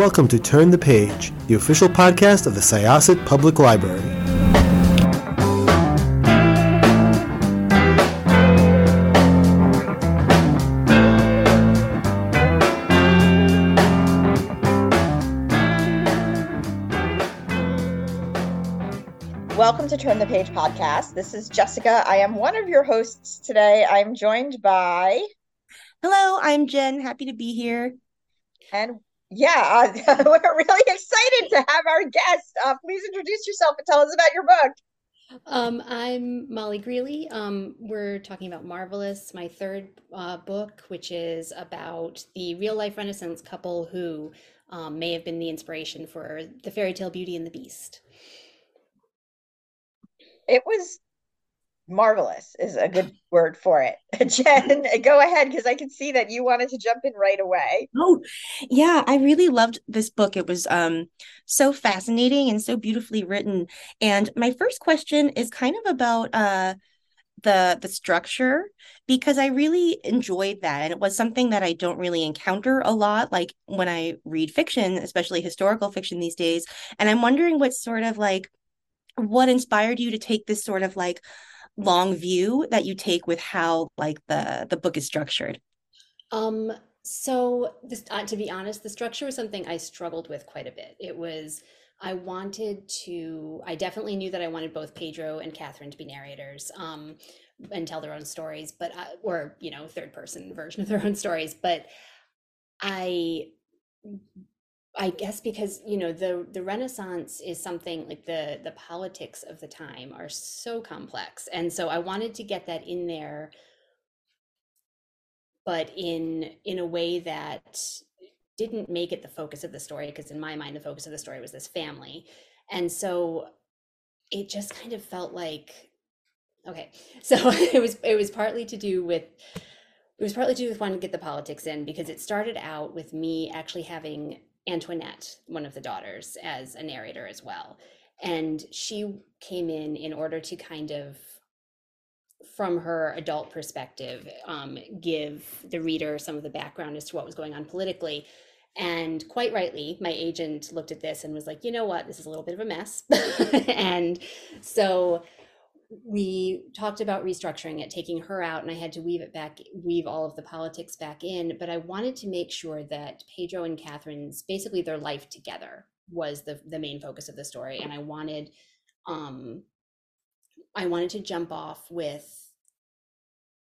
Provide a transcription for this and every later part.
Welcome to Turn the Page, the official podcast of the Syosset Public Library. Welcome to Turn the Page podcast. This is Jessica. I am one of your hosts today. I'm joined by. Hello, I'm Jen. Happy to be here. And yeah, uh, we're really excited to have our guest. Uh, please introduce yourself and tell us about your book. Um, I'm Molly Greeley. Um, we're talking about Marvelous, my third uh, book, which is about the real life Renaissance couple who um, may have been the inspiration for the fairy tale Beauty and the Beast. It was marvelous is a good word for it. Jen, go ahead because I can see that you wanted to jump in right away. Oh, yeah, I really loved this book. It was um so fascinating and so beautifully written. And my first question is kind of about uh the the structure because I really enjoyed that and it was something that I don't really encounter a lot like when I read fiction, especially historical fiction these days. And I'm wondering what sort of like what inspired you to take this sort of like long view that you take with how like the the book is structured? Um so this uh, to be honest the structure was something i struggled with quite a bit. It was i wanted to i definitely knew that i wanted both pedro and catherine to be narrators um and tell their own stories but I, or you know third person version of their own stories but i I guess because you know the the Renaissance is something like the the politics of the time are so complex, and so I wanted to get that in there, but in in a way that didn't make it the focus of the story. Because in my mind, the focus of the story was this family, and so it just kind of felt like okay. So it was it was partly to do with it was partly to do with wanting to get the politics in because it started out with me actually having Antoinette, one of the daughters, as a narrator as well. And she came in in order to kind of, from her adult perspective, um, give the reader some of the background as to what was going on politically. And quite rightly, my agent looked at this and was like, you know what, this is a little bit of a mess. and so we talked about restructuring it, taking her out, and I had to weave it back, weave all of the politics back in. But I wanted to make sure that Pedro and Catherine's basically their life together was the the main focus of the story, and I wanted, um, I wanted to jump off with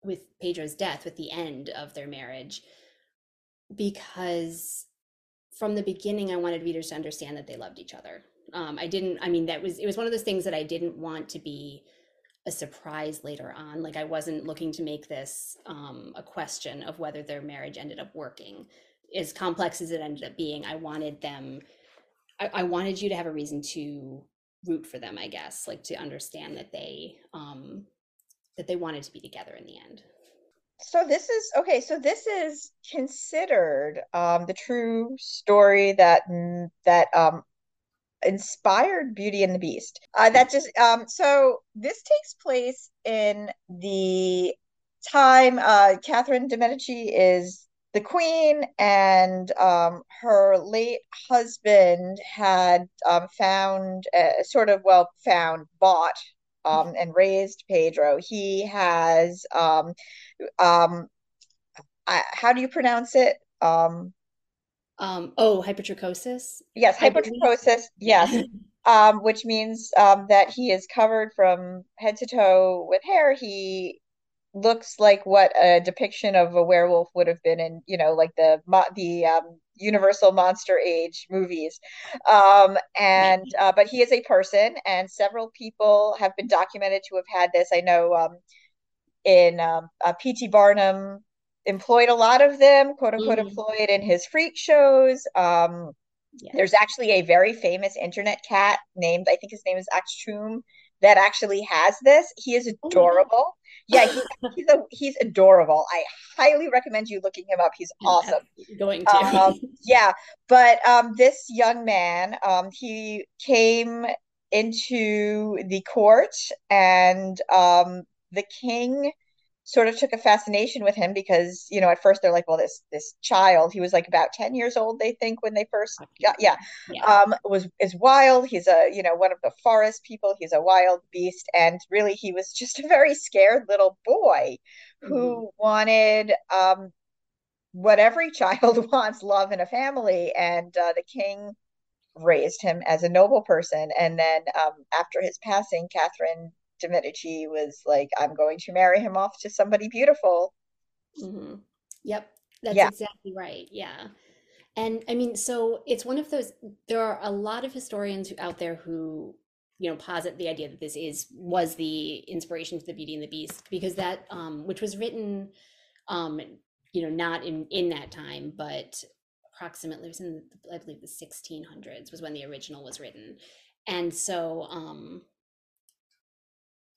with Pedro's death, with the end of their marriage, because from the beginning, I wanted readers to understand that they loved each other. Um, I didn't. I mean, that was it was one of those things that I didn't want to be a surprise later on. Like I wasn't looking to make this um, a question of whether their marriage ended up working. As complex as it ended up being, I wanted them. I, I wanted you to have a reason to root for them. I guess, like to understand that they um, that they wanted to be together in the end. So this is okay. So this is considered um, the true story that that um, inspired Beauty and the Beast. Uh, that just um, so this takes place in the time uh, Catherine de Medici is the queen, and um, her late husband had um, found, uh, sort of well, found, bought, um, and raised Pedro. He has, um, um, I, how do you pronounce it? Um, um, oh, hypertrichosis. Yes, hypertrichosis. Yes, um, which means um, that he is covered from head to toe with hair. He looks like what a depiction of a werewolf would have been in, you know, like the the um, Universal Monster Age movies. Um, and uh, but he is a person, and several people have been documented to have had this. I know um, in um, uh, P.T. Barnum employed a lot of them, quote unquote, mm-hmm. employed in his freak shows. Um, yeah. There's actually a very famous internet cat named, I think his name is Achtung, that actually has this. He is oh adorable. Yeah, he, he's a, he's adorable. I highly recommend you looking him up. He's awesome. Going to. Um, yeah, but um, this young man, um, he came into the court, and um, the king sort of took a fascination with him because you know at first they're like well this this child he was like about 10 years old they think when they first got yeah, yeah. um was is wild. He's a you know one of the forest people. He's a wild beast. And really he was just a very scared little boy who mm. wanted um what every child wants love and a family. And uh, the king raised him as a noble person. And then um after his passing catherine de Medici was like, I'm going to marry him off to somebody beautiful. Mm-hmm. Yep, that's yeah. exactly right. Yeah. And I mean, so it's one of those, there are a lot of historians out there who, you know, posit the idea that this is, was the inspiration to the Beauty and the Beast, because that, um, which was written, um, you know, not in, in that time, but approximately, it was in, I believe the 1600s was when the original was written. And so, um,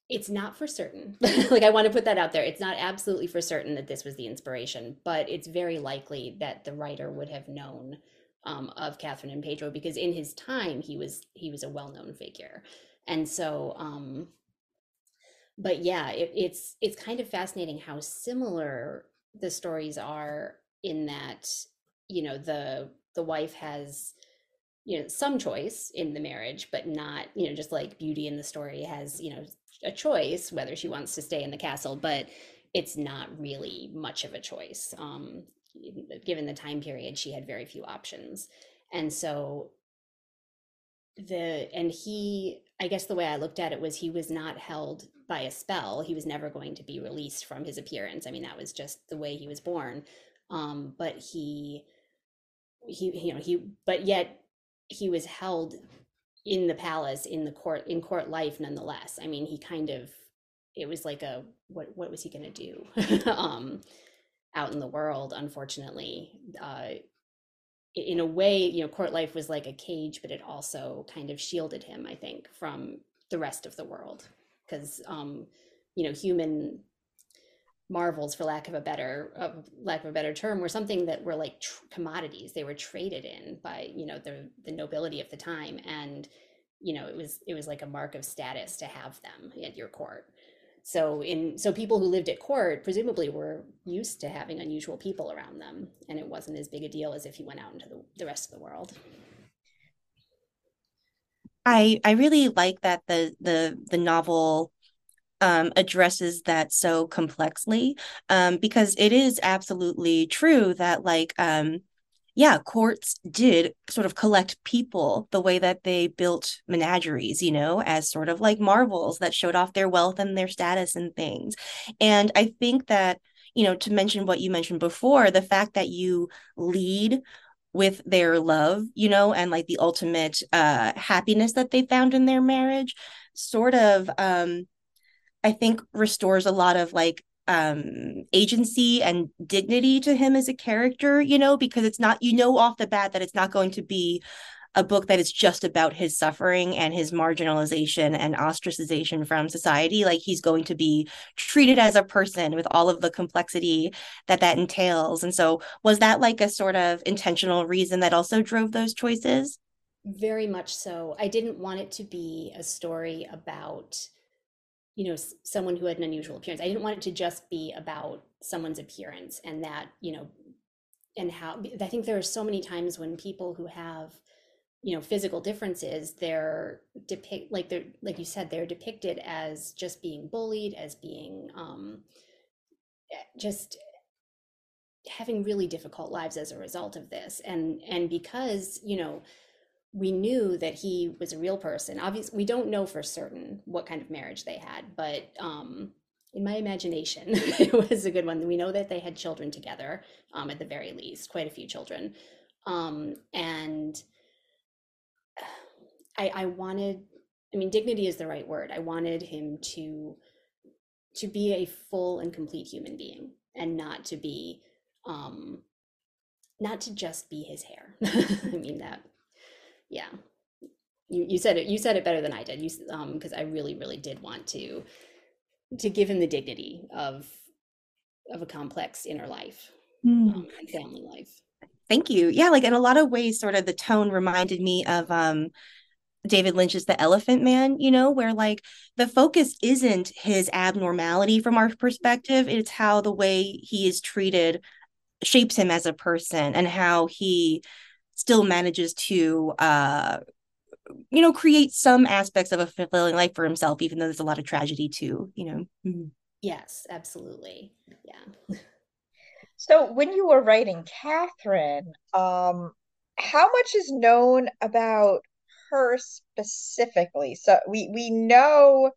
it's not for certain. like I want to put that out there. It's not absolutely for certain that this was the inspiration, but it's very likely that the writer would have known um, of Catherine and Pedro because in his time he was he was a well known figure, and so. Um, but yeah, it, it's it's kind of fascinating how similar the stories are in that you know the the wife has you know some choice in the marriage but not you know just like beauty in the story has you know a choice whether she wants to stay in the castle, but it's not really much of a choice. Um, given the time period, she had very few options. And so the and he I guess the way I looked at it was he was not held by a spell. He was never going to be released from his appearance. I mean, that was just the way he was born. Um, but he he you know he but yet he was held in the palace in the court in court life nonetheless. I mean he kind of it was like a what what was he going to do um out in the world unfortunately. Uh in a way you know court life was like a cage but it also kind of shielded him i think from the rest of the world. Because um you know human marvels for lack of a better uh, lack of a better term were something that were like tr- commodities. They were traded in by you know the the nobility of the time and you know it was it was like a mark of status to have them at your court. So in so people who lived at court presumably were used to having unusual people around them and it wasn't as big a deal as if you went out into the, the rest of the world. I i really like that the the the novel um, addresses that so complexly um, because it is absolutely true that like um, yeah courts did sort of collect people the way that they built menageries you know as sort of like marvels that showed off their wealth and their status and things. And i think that you know to mention what you mentioned before the fact that you lead with their love you know and like the ultimate uh happiness that they found in their marriage sort of um I think restores a lot of like um agency and dignity to him as a character, you know, because it's not you know off the bat that it's not going to be a book that is just about his suffering and his marginalization and ostracization from society. Like he's going to be treated as a person with all of the complexity that that entails. And so was that like a sort of intentional reason that also drove those choices? Very much so. I didn't want it to be a story about you know someone who had an unusual appearance. I didn't want it to just be about someone's appearance and that you know and how i think there are so many times when people who have you know physical differences they're depict like they're like you said they're depicted as just being bullied as being um just having really difficult lives as a result of this. And and because you know we knew that he was a real person. Obviously, we don't know for certain what kind of marriage they had, but um, in my imagination, it was a good one. We know that they had children together, um, at the very least, quite a few children. Um, and I, I wanted, I mean, dignity is the right word. I wanted him to to be a full and complete human being, and not to be, um, not to just be his hair. I mean that yeah. You, you said it you said it better than i did. You um because i really really did want to to give him the dignity of of a complex inner life mm. um, and family life. Thank you. Yeah like in a lot of ways sort of the tone reminded me of um David Lynch's The Elephant Man, you know, where like the focus isn't his abnormality from our perspective, it's how the way he is treated shapes him as a person and how he still manages to uh you know create some aspects of a fulfilling life for himself even though there's a lot of tragedy too you know mm-hmm. yes absolutely yeah so when you were writing catherine um how much is known about her specifically so we we know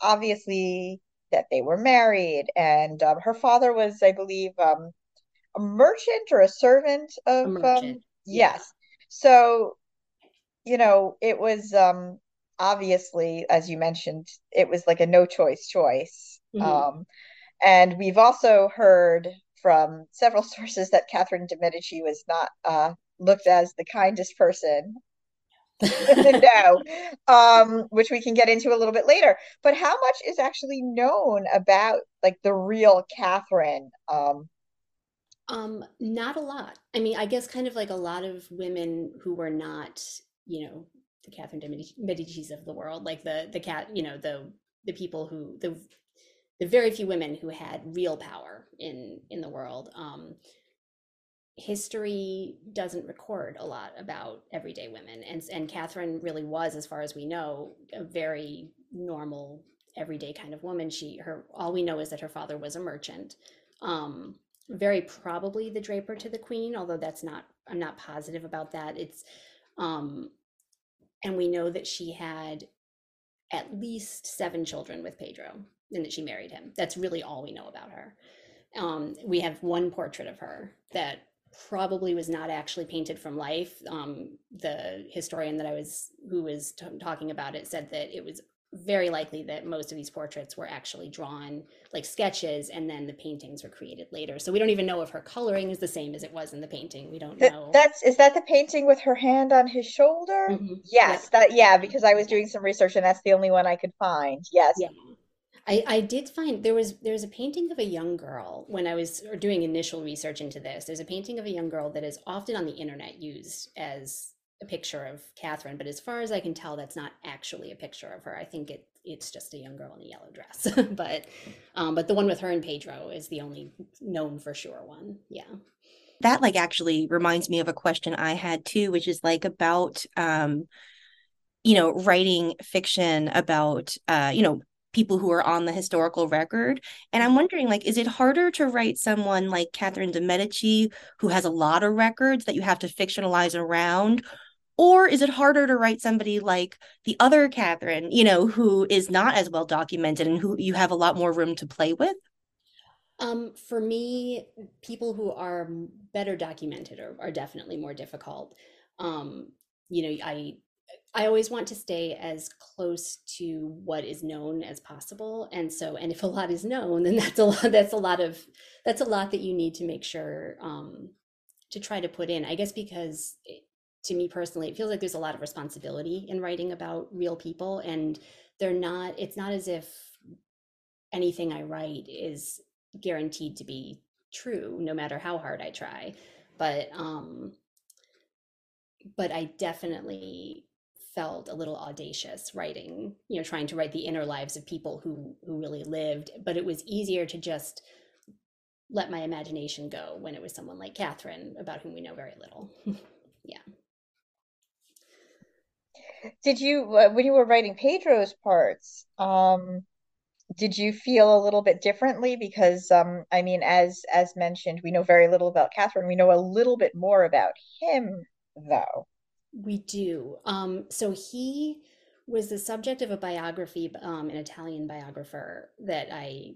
obviously that they were married and um, her father was i believe um a merchant or a servant of a merchant. um yes yeah. so you know it was um obviously as you mentioned it was like a no choice choice mm-hmm. um and we've also heard from several sources that Catherine de Medici was not uh, looked as the kindest person no, um, which we can get into a little bit later. But how much is actually known about like the real Catherine? Um, um, not a lot. I mean, I guess kind of like a lot of women who were not, you know, the Catherine de Medici's of the world, like the the cat, you know, the the people who the the very few women who had real power in in the world. Um, history doesn't record a lot about everyday women, and and Catherine really was, as far as we know, a very normal, everyday kind of woman. She her all we know is that her father was a merchant. Um, very probably the draper to the queen, although that's not, I'm not positive about that. It's, um, and we know that she had at least seven children with Pedro and that she married him. That's really all we know about her. Um, we have one portrait of her that probably was not actually painted from life. Um, the historian that I was, who was t- talking about it, said that it was very likely that most of these portraits were actually drawn like sketches and then the paintings were created later. So we don't even know if her coloring is the same as it was in the painting. We don't know. that's is that the painting with her hand on his shoulder? Mm-hmm. yes yeah. that yeah because i was doing some research and that's the only one i could find. Yes. Yeah. I, I did find there was there's a painting of a young girl when I was doing initial research into this. There's a painting of a young girl that is often on the internet used as a picture of Catherine, but as far as I can tell, that's not actually a picture of her. I think it it's just a young girl in a yellow dress. but um, but the one with her and Pedro is the only known for sure one. Yeah. That like actually reminds me of a question I had too, which is like about um, you know, writing fiction about uh, you know, people who are on the historical record. And I'm wondering, like, is it harder to write someone like Catherine de Medici, who has a lot of records that you have to fictionalize around? Or is it harder to write somebody like the other Catherine, you know, who is not as well documented and who you have a lot more room to play with? Um, for me, people who are better documented are, are definitely more difficult. Um, you know, I I always want to stay as close to what is known as possible, and so and if a lot is known, then that's a lot. That's a lot of that's a lot that you need to make sure um, to try to put in. I guess because it, to me personally, it feels like there's a lot of responsibility in writing about real people, and they're not. It's not as if anything I write is guaranteed to be true, no matter how hard I try. But um, but I definitely felt a little audacious writing you know trying to write the inner lives of people who who really lived but it was easier to just let my imagination go when it was someone like catherine about whom we know very little yeah did you when you were writing pedro's parts um did you feel a little bit differently? Because um i mean as as mentioned we know very little about catherine. We know a little bit more about him though. We do. Um so he was the subject of a biography um an italian biographer that i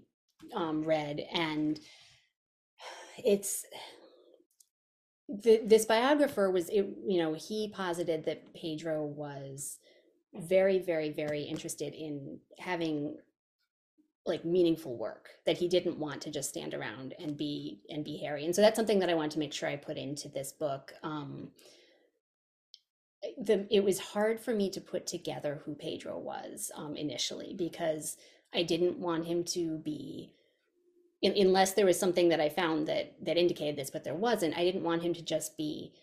um read. And it's the, this biographer was it, you know he posited that pedro was very very very interested in having like meaningful work that he didn't want to just stand around and be and be hairy and so that's something that i want to make sure i put into this book um the it was hard for me to put together who pedro was um initially because i didn't want him to be in, unless there was something that I found that that indicated this, but there wasn't. I didn't want him to just be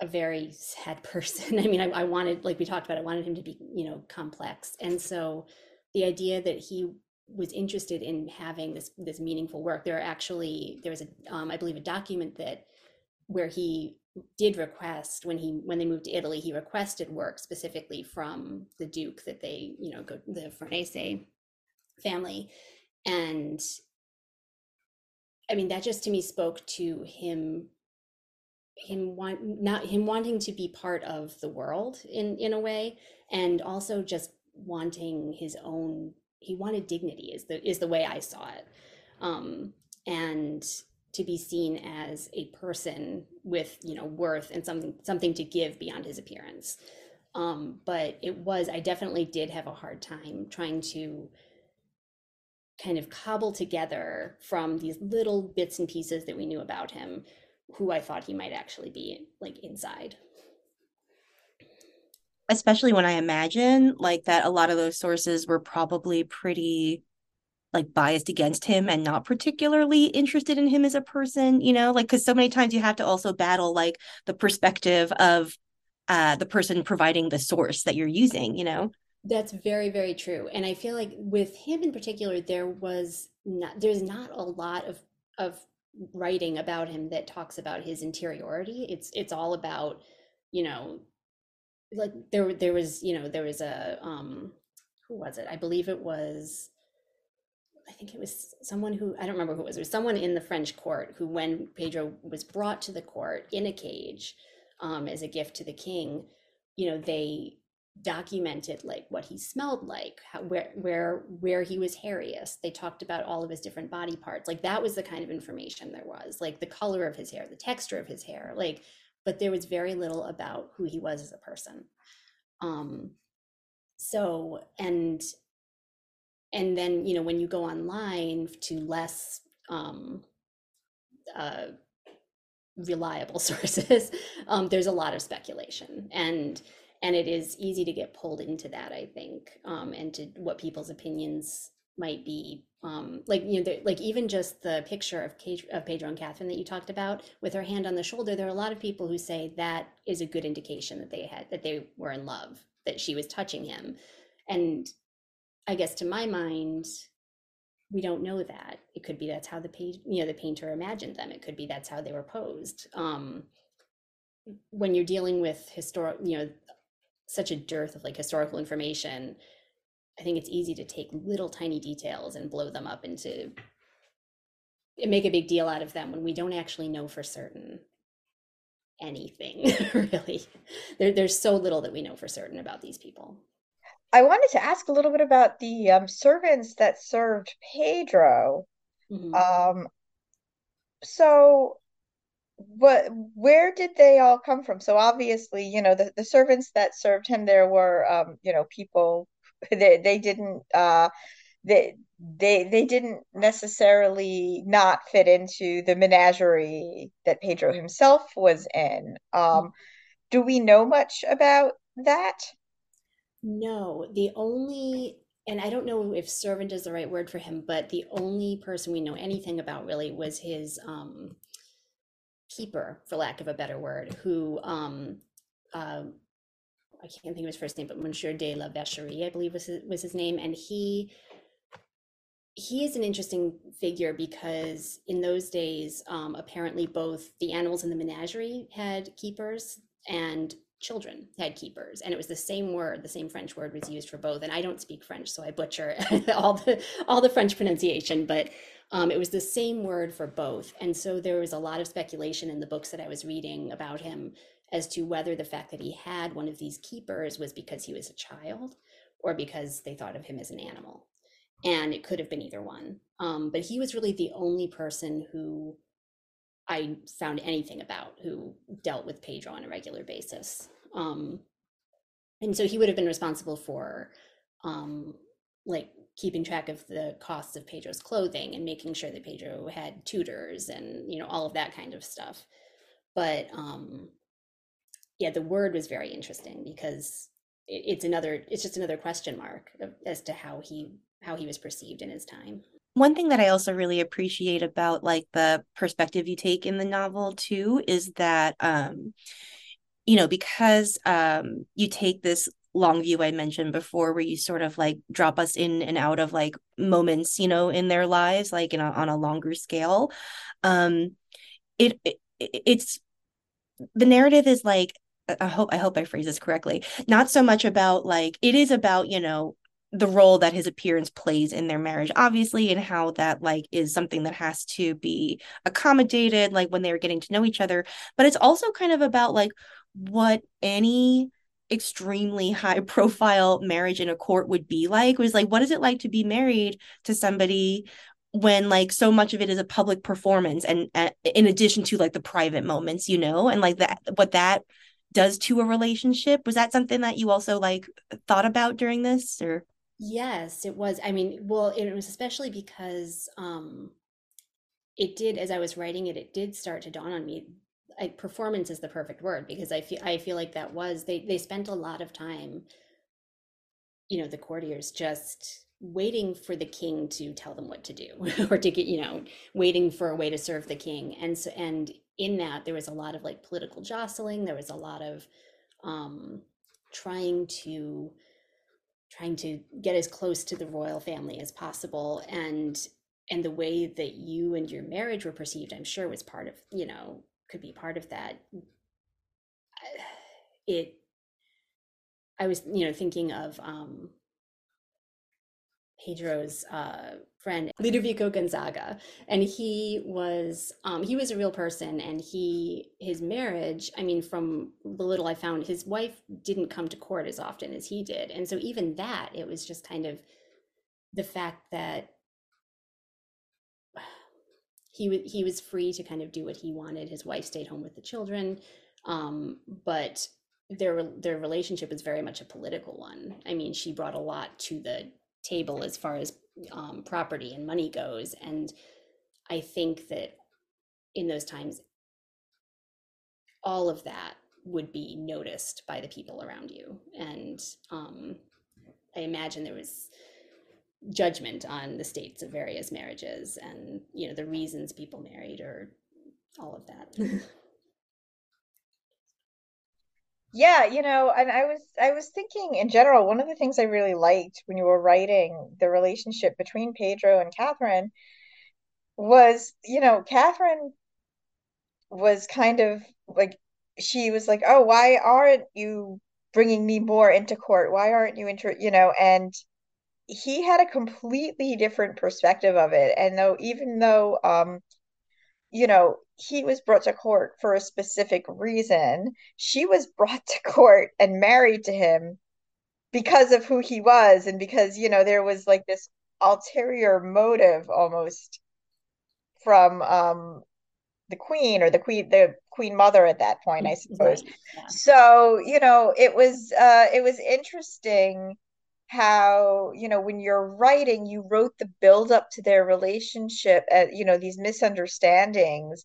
a very sad person. I mean, I, I wanted, like we talked about, I wanted him to be, you know, complex. And so the idea that he was interested in having this this meaningful work, there are actually there was a, um, I believe, a document that where he did request when he when they moved to Italy, he requested work specifically from the Duke that they, you know, go the Farnese family, and I mean that just to me spoke to him him want not him wanting to be part of the world in in a way and also just wanting his own he wanted dignity is the is the way i saw it. Um and to be seen as a person with you know worth and something something to give beyond his appearance. Um but it was i definitely did have a hard time trying to kind of cobble together from these little bits and pieces that we knew about him who I thought he might actually be like inside. Especially when I imagine like that a lot of those sources were probably pretty like biased against him and not particularly interested in him as a person, you know, like because so many times you have to also battle like the perspective of uh the person providing the source that you're using, you know. That's very, very true. And I feel like with him in particular, there was not there's not a lot of of writing about him that talks about his interiority. It's it's all about, you know, like there there was, you know, there was a um who was it? I believe it was I think it was someone who I don't remember who it was. It was someone in the French court who, when Pedro was brought to the court in a cage um, as a gift to the king, you know, they documented like what he smelled like how, where where where he was hairiest. They talked about all of his different body parts. Like that was the kind of information there was like the color of his hair the texture of his hair like but there was very little about who he was as a person. Um so and and then you know when you go online to less um uh reliable sources um there's a lot of speculation. And and it is easy to get pulled into that i think um, and to what people's opinions might be um, like you know like even just the picture of, Kate, of pedro and catherine that you talked about with her hand on the shoulder there are a lot of people who say that is a good indication that they had that they were in love that she was touching him. And i guess to my mind we don't know that. It could be that's how the page you know the painter imagined them. It could be that's how they were posed. Um, when you're dealing with historic you know such a dearth of like historical information i think it's easy to take little tiny details and blow them up into and make a big deal out of them when we don't actually know for certain anything really. There, there's so little that we know for certain about these people. I wanted to ask a little bit about the um, servants that served pedro. Mm-hmm. um, so what where did they all come from? So obviously you know the, the servants that served him there were um you know people they they didn't uh they they they didn't necessarily not fit into the menagerie that Pedro himself was in. Um do we know much about that? No the only and I don't know if servant is the right word for him, but the only person we know anything about really was his um keeper, for lack of a better word, who um, uh, I can't think of his first name, but Monsieur de la Vacherie, I believe was his, was his name, and he he is an interesting figure because in those days, um, apparently both the animals in the menagerie had keepers and children had keepers. And it was the same word the same french word was used for both. And i don't speak french so i butcher all the all the french pronunciation but um, it was the same word for both and so there was a lot of speculation in the books that i was reading about him as to whether the fact that he had one of these keepers was because he was a child or because they thought of him as an animal and it could have been either one um, but he was really the only person who I found anything about who dealt with Pedro on a regular basis. Um, and so he would have been responsible for um, like keeping track of the costs of Pedro's clothing and making sure that Pedro had tutors and you know all of that kind of stuff. But um, yeah, the word was very interesting because it, it's another it's just another question mark as to how he how he was perceived in his time one thing that I also really appreciate about like the perspective you take in the novel too is that um you know, because um, you take this long view I mentioned before, where you sort of like drop us in and out of like moments, you know, in their lives, like in a, on a longer scale. Um, it, it it's the narrative is like I hope I hope I phrase this correctly. Not so much about like it is about you know the role that his appearance plays in their marriage obviously and how that like is something that has to be accommodated like when they're getting to know each other but it's also kind of about like what any extremely high profile marriage in a court would be like was like what is it like to be married to somebody when like so much of it is a public performance and uh, in addition to like the private moments you know and like that what that does to a relationship was that something that you also like thought about during this or Yes, it was. I mean, well, it was especially because um it did as I was writing it, it did start to dawn on me. I, performance is the perfect word because I feel I feel like that was they they spent a lot of time, you know, the courtiers just waiting for the king to tell them what to do or to get, you know, waiting for a way to serve the king. And so and in that there was a lot of like political jostling, there was a lot of um trying to trying to get as close to the royal family as possible and and the way that you and your marriage were perceived i'm sure was part of you know could be part of that it i was you know thinking of um Pedro's uh, friend Ludovico Gonzaga, and he was um, he was a real person, and he his marriage. I mean, from the little I found, his wife didn't come to court as often as he did, and so even that, it was just kind of the fact that he was he was free to kind of do what he wanted. His wife stayed home with the children, um, but their their relationship was very much a political one. I mean, she brought a lot to the table as far as um, property and money goes. And I think that in those times, all of that would be noticed by the people around you. And um, I imagine there was judgment on the states of various marriages and you know the reasons people married or all of that Yeah, you know, and I was I was thinking in general, one of the things I really liked when you were writing the relationship between Pedro and Catherine was, you know, Catherine was kind of like she was like, "Oh, why aren't you bringing me more into court? Why aren't you inter, you know?" And he had a completely different perspective of it. And though even though um you know, he was brought to court for a specific reason. She was brought to court and married to him because of who he was and because, you know, there was like this ulterior motive almost from um the queen or the queen the queen mother at that point, I suppose. Right. Yeah. So, you know, it was uh it was interesting how you know when you're writing you wrote the build up to their relationship at you know these misunderstandings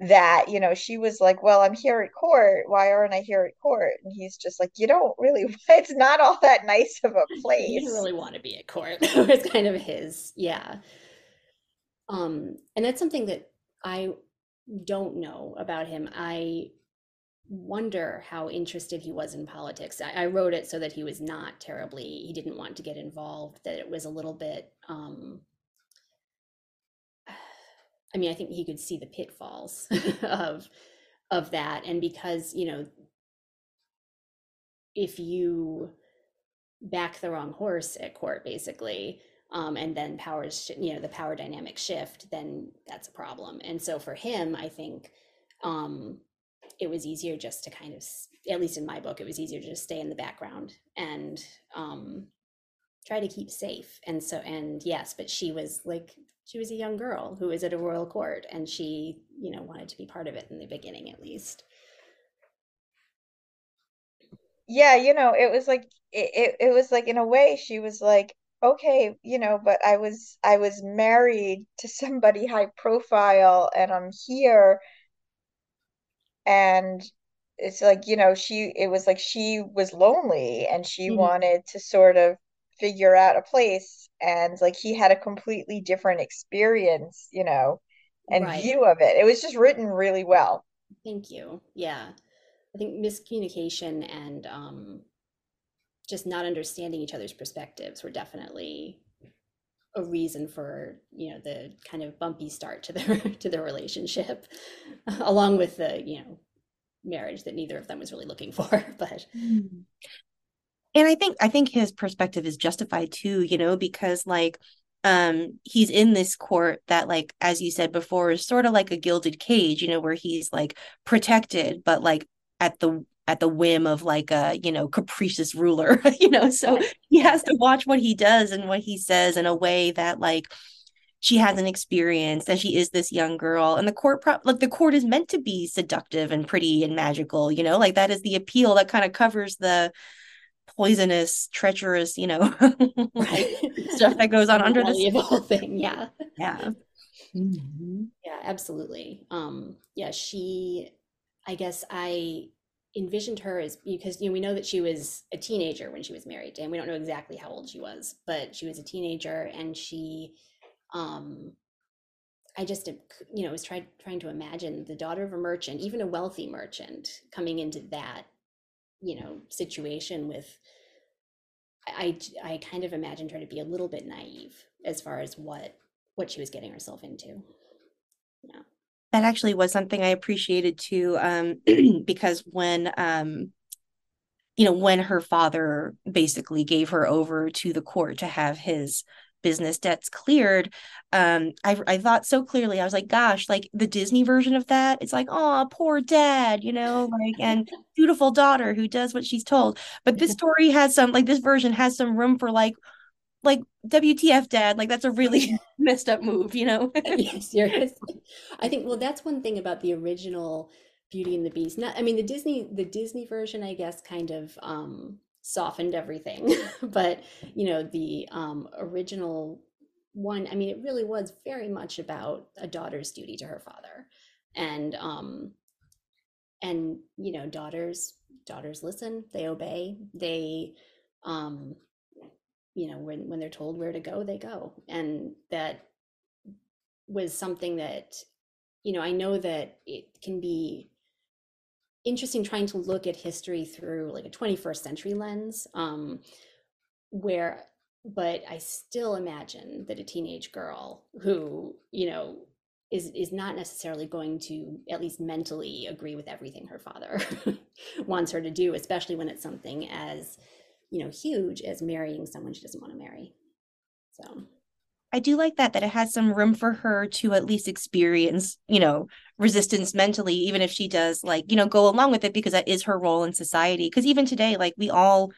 that you know she was like well i'm here at court. Why aren't i here at court? And he's just like you don't really it's not all that nice of a place he didn't really want to be at court. It's kind of his yeah. Um and that's something that i don't know about him. I wonder how interested he was in politics. I, I, wrote it so that he was not terribly, he didn't want to get involved, that it was a little bit, um, I mean, I think he could see the pitfalls of of that. And because, you know, if you back the wrong horse at court, basically, um, and then powers, you know, the power dynamic shift, then that's a problem. And so for him, I think, um, it was easier just to kind of at least in my book it was easier to just stay in the background and um try to keep safe. And so and yes but she was like she was a young girl who was at a royal court and she you know wanted to be part of it in the beginning at least. Yeah you know it was like it, it, it was like in a way she was like okay you know but i was i was married to somebody high profile and i'm here and it's like you know she it was like she was lonely and she mm-hmm. wanted to sort of figure out a place and like he had a completely different experience you know and right. view of it it was just written really well thank you yeah I think miscommunication and um, just not understanding each other's perspectives were definitely a reason for you know the kind of bumpy start to their to their relationship along with the you know marriage that neither of them was really looking for but and i think i think his perspective is justified too you know because like um he's in this court that like as you said before is sort of like a gilded cage you know where he's like protected but like at the at the whim of like a you know capricious ruler you know so he has to watch what he does and what he says in a way that like she hasn't experienced and she is this young girl and the court pro- like the court is meant to be seductive and pretty and magical you know like that is the appeal that kind of covers the poisonous treacherous you know right. stuff that goes on under the whole thing yeah yeah mm-hmm. yeah absolutely um yeah she i guess i envisioned her as because you know we know that she was a teenager when she was married and we don't know exactly how old she was but she was a teenager and she um i just you know was trying trying to imagine the daughter of a merchant even a wealthy merchant coming into that you know situation with i i kind of imagined her to be a little bit naive as far as what what she was getting herself into. Yeah that actually was something I appreciated too, um, because when um, you know when her father basically gave her over to the court to have his business debts cleared um I, I thought so clearly i was like gosh like the disney version of that it's like oh poor dad you know like and beautiful daughter who does what she's told. But this story has some like this version has some room for like like WTF dad? Like that's a really messed up move you know? Seriously I think well that's one thing about the original Beauty and the Beast. Not I mean the Disney the Disney version I guess kind of um softened everything. But you know the um original one I mean it really was very much about a daughter's duty to her father. And um and you know daughters daughters listen they obey they um you know when when they're told where to go they go. And that was something that you know i know that it can be interesting trying to look at history through like a 21st century lens um where but i still imagine that a teenage girl who you know is is not necessarily going to at least mentally agree with everything her father wants her to do especially when it's something as you know huge as marrying someone she doesn't want to marry so I do like that that it has some room for her to at least experience, you know, resistance mentally, even if she does like, you know, go along with it because that is her role in society. Because even today, like we all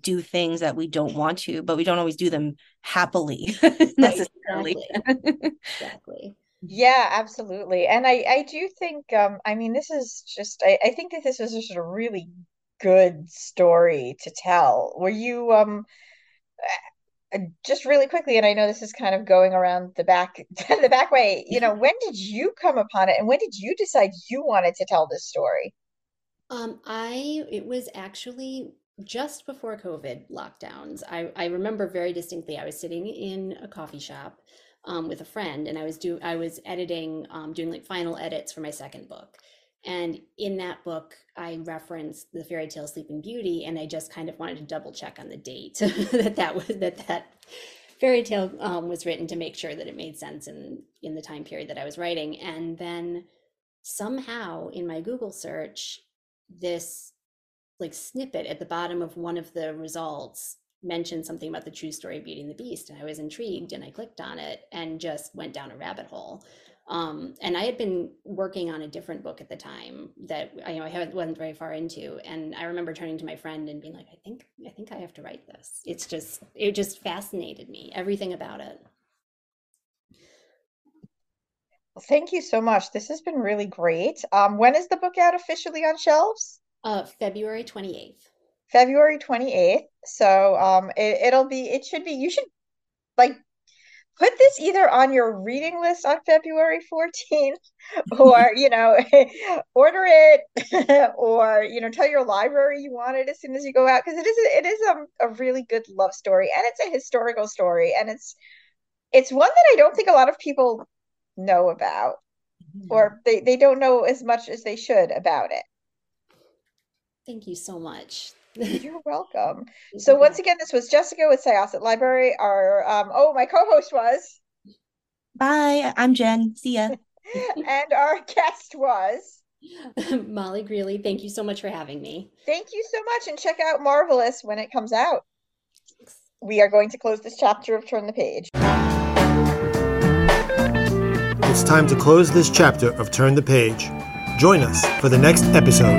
do things that we don't want to, but we don't always do them happily necessarily. Exactly. exactly. Yeah, absolutely. And I, I do think, um, I mean, this is just, I, I think that this is just a really good story to tell. Were you um uh, just really quickly, and I know this is kind of going around the back the back way, you know, when did you come upon it and when did you decide you wanted to tell this story? Um, I it was actually just before COVID lockdowns. I, I remember very distinctly I was sitting in a coffee shop um, with a friend and I was do I was editing, um, doing like final edits for my second book. And in that book, I referenced the fairy tale Sleeping Beauty, and I just kind of wanted to double check on the date that that was that that fairy tale um, was written to make sure that it made sense in in the time period that I was writing. And then somehow in my Google search, this like snippet at the bottom of one of the results mentioned something about the true story of Beauty and the Beast, and I was intrigued, and I clicked on it and just went down a rabbit hole. Um, and I had been working on a different book at the time that you know I wasn't very far into, and I remember turning to my friend and being like, "I think I think I have to write this." It's just it just fascinated me, everything about it. Well, thank you so much. This has been really great. Um, when is the book out officially on shelves? Uh, February twenty eighth. February twenty eighth. So um, it, it'll be. It should be. You should like put this either on your reading list on February 14th or, you know, order it or, you know, tell your library you want it as soon as you go out because it is a, it is a, a really good love story and it's a historical story and it's it's one that I don't think a lot of people know about mm-hmm. or they, they don't know as much as they should about it. Thank you so much. You're welcome. So once again, this was Jessica with Syosset Library. Our um, oh, my co-host was. Bye. I'm Jen. See ya. and our guest was Molly Greeley. Thank you so much for having me. Thank you so much, and check out Marvelous when it comes out. We are going to close this chapter of Turn the Page. It's time to close this chapter of Turn the Page. Join us for the next episode.